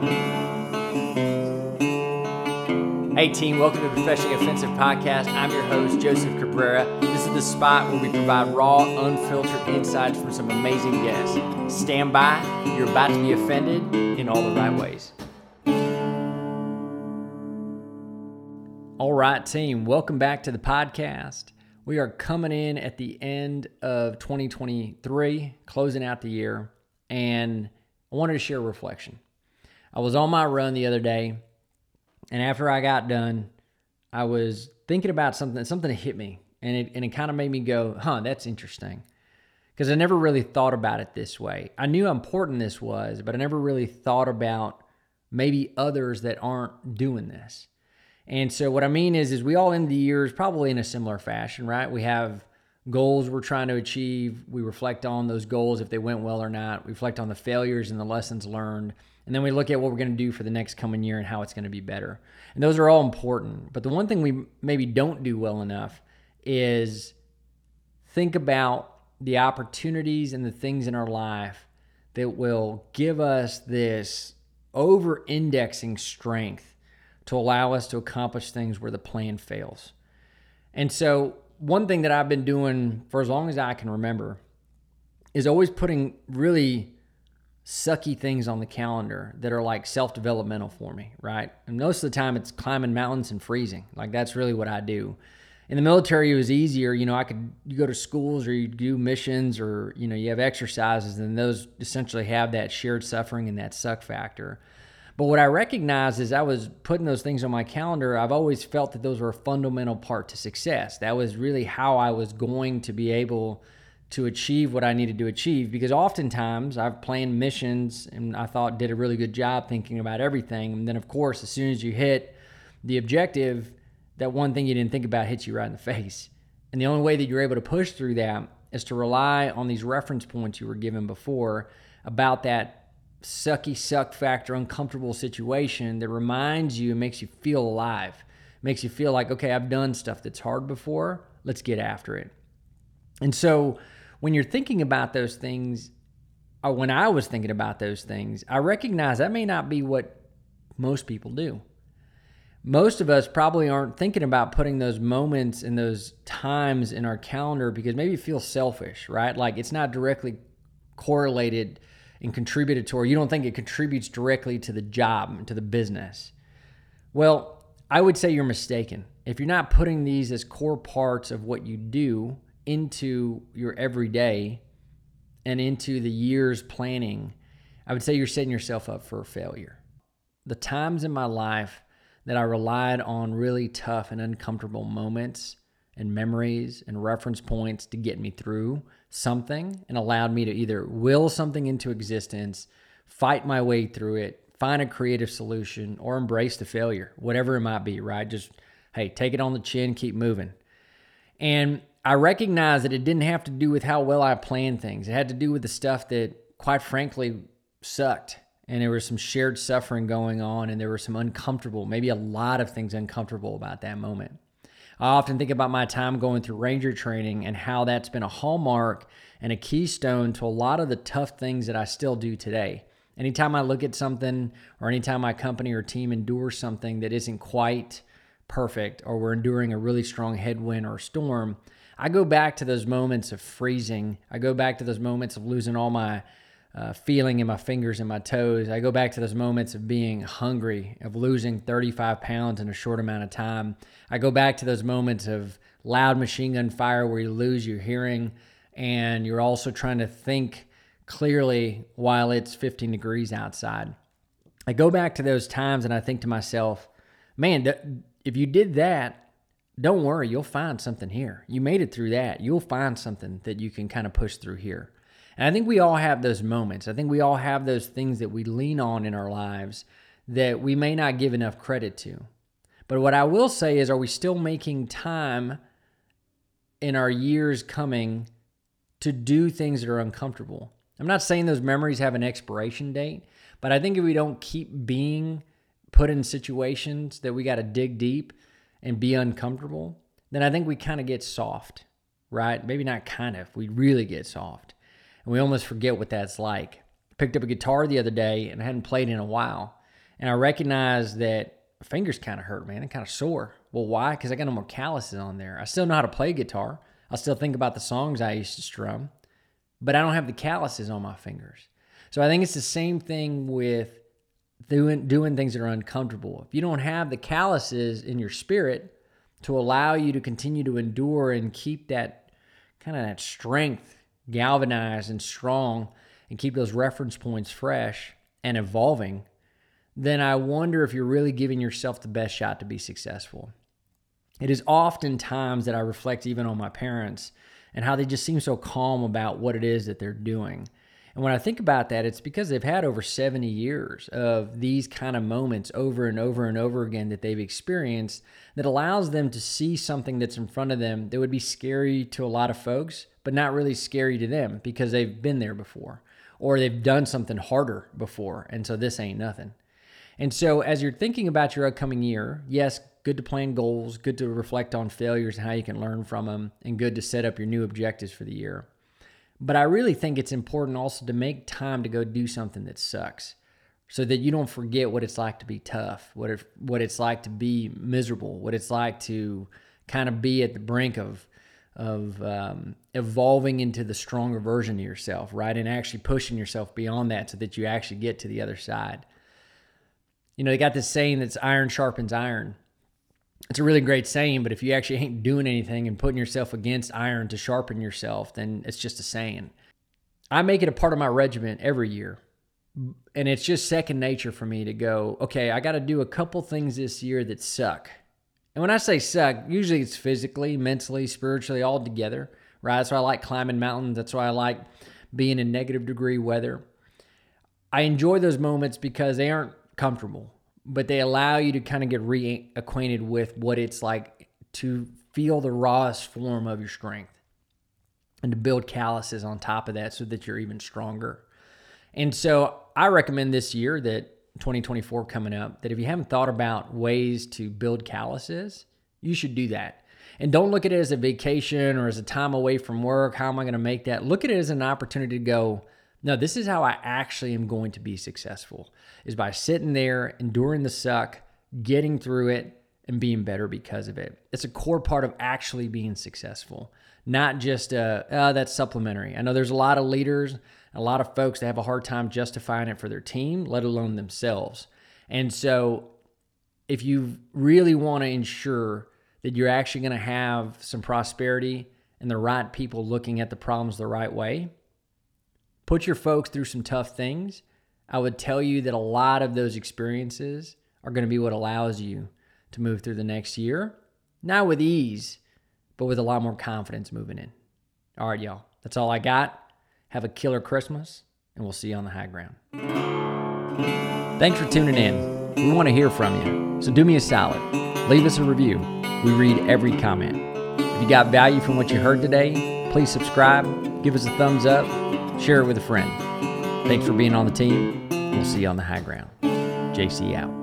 Hey, team, welcome to the Professionally Offensive Podcast. I'm your host, Joseph Cabrera. This is the spot where we provide raw, unfiltered insights from some amazing guests. Stand by, you're about to be offended in all the right ways. All right, team, welcome back to the podcast. We are coming in at the end of 2023, closing out the year, and I wanted to share a reflection. I was on my run the other day and after I got done, I was thinking about something, something hit me, and it and it kind of made me go, "Huh, that's interesting," because I never really thought about it this way. I knew how important this was, but I never really thought about maybe others that aren't doing this. And so what I mean is, is we all end the years probably in a similar fashion, right? We have goals we're trying to achieve. We reflect on those goals if they went well or not. We reflect on the failures and the lessons learned. And then we look at what we're going to do for the next coming year and how it's going to be better. And those are all important. But the one thing we maybe don't do well enough is think about the opportunities and the things in our life that will give us this over indexing strength to allow us to accomplish things where the plan fails. And so, one thing that I've been doing for as long as I can remember is always putting really sucky things on the calendar that are like self developmental for me, right? And most of the time it's climbing mountains and freezing. Like that's really what I do. In the military, it was easier. You know, I could you go to schools or you do missions or you know you have exercises, and those essentially have that shared suffering and that suck factor. But what I recognize is I was putting those things on my calendar. I've always felt that those were a fundamental part to success. That was really how I was going to be able to achieve what I needed to achieve because oftentimes I've planned missions and I thought did a really good job thinking about everything. And then, of course, as soon as you hit the objective, that one thing you didn't think about hits you right in the face. And the only way that you're able to push through that is to rely on these reference points you were given before about that sucky suck factor, uncomfortable situation that reminds you and makes you feel alive, makes you feel like, okay, I've done stuff that's hard before. Let's get after it. And so, when you're thinking about those things, or when I was thinking about those things, I recognize that may not be what most people do. Most of us probably aren't thinking about putting those moments and those times in our calendar because maybe it feels selfish, right? Like it's not directly correlated and contributed to, or You don't think it contributes directly to the job, to the business. Well, I would say you're mistaken. If you're not putting these as core parts of what you do, into your everyday and into the year's planning, I would say you're setting yourself up for failure. The times in my life that I relied on really tough and uncomfortable moments and memories and reference points to get me through something and allowed me to either will something into existence, fight my way through it, find a creative solution, or embrace the failure, whatever it might be, right? Just, hey, take it on the chin, keep moving. And I recognize that it didn't have to do with how well I planned things. It had to do with the stuff that, quite frankly, sucked. And there was some shared suffering going on, and there were some uncomfortable, maybe a lot of things uncomfortable about that moment. I often think about my time going through Ranger training and how that's been a hallmark and a keystone to a lot of the tough things that I still do today. Anytime I look at something, or anytime my company or team endures something that isn't quite perfect, or we're enduring a really strong headwind or storm, I go back to those moments of freezing. I go back to those moments of losing all my uh, feeling in my fingers and my toes. I go back to those moments of being hungry, of losing 35 pounds in a short amount of time. I go back to those moments of loud machine gun fire where you lose your hearing and you're also trying to think clearly while it's 15 degrees outside. I go back to those times and I think to myself, man, th- if you did that, don't worry, you'll find something here. You made it through that. You'll find something that you can kind of push through here. And I think we all have those moments. I think we all have those things that we lean on in our lives that we may not give enough credit to. But what I will say is, are we still making time in our years coming to do things that are uncomfortable? I'm not saying those memories have an expiration date, but I think if we don't keep being put in situations that we got to dig deep, and be uncomfortable, then I think we kind of get soft, right? Maybe not kind of, we really get soft. And we almost forget what that's like. I Picked up a guitar the other day and I hadn't played in a while. And I recognize that fingers kind of hurt, man. They're kind of sore. Well, why? Because I got no more calluses on there. I still know how to play guitar. I still think about the songs I used to strum, but I don't have the calluses on my fingers. So I think it's the same thing with doing doing things that are uncomfortable. If you don't have the calluses in your spirit to allow you to continue to endure and keep that kind of that strength galvanized and strong and keep those reference points fresh and evolving, then I wonder if you're really giving yourself the best shot to be successful. It is often times that I reflect even on my parents and how they just seem so calm about what it is that they're doing. And when I think about that, it's because they've had over 70 years of these kind of moments over and over and over again that they've experienced that allows them to see something that's in front of them that would be scary to a lot of folks, but not really scary to them because they've been there before or they've done something harder before. And so this ain't nothing. And so as you're thinking about your upcoming year, yes, good to plan goals, good to reflect on failures and how you can learn from them, and good to set up your new objectives for the year. But I really think it's important also to make time to go do something that sucks so that you don't forget what it's like to be tough, what it, what it's like to be miserable, what it's like to kind of be at the brink of of um, evolving into the stronger version of yourself, right? And actually pushing yourself beyond that so that you actually get to the other side. You know, they got this saying that's iron sharpens iron. It's a really great saying, but if you actually ain't doing anything and putting yourself against iron to sharpen yourself, then it's just a saying. I make it a part of my regiment every year. And it's just second nature for me to go, okay, I got to do a couple things this year that suck and when I say suck, usually it's physically, mentally, spiritually, all together, right? That's why I like climbing mountains. That's why I like being in negative degree weather. I enjoy those moments because they aren't comfortable, but they allow you to kind of get reacquainted with what it's like to feel the rawest form of your strength and to build calluses on top of that so that you're even stronger. And so I recommend this year that 2024 coming up that if you haven't thought about ways to build calluses, you should do that. And don't look at it as a vacation or as a time away from work. How am I going to make that? Look at it as an opportunity to go, no, this is how I actually am going to be successful is by sitting there, enduring the suck, getting through it, and being better because of it. It's a core part of actually being successful, not just uh, oh, that's supplementary. I know there's a lot of leaders a lot of folks that have a hard time justifying it for their team, let alone themselves. And so, if you really want to ensure that you're actually going to have some prosperity and the right people looking at the problems the right way, put your folks through some tough things. I would tell you that a lot of those experiences are going to be what allows you to move through the next year, not with ease, but with a lot more confidence moving in. All right, y'all. That's all I got. Have a killer Christmas, and we'll see you on the high ground. Thanks for tuning in. We want to hear from you, so do me a solid. Leave us a review. We read every comment. If you got value from what you heard today, please subscribe, give us a thumbs up, share it with a friend. Thanks for being on the team. We'll see you on the high ground. JC out.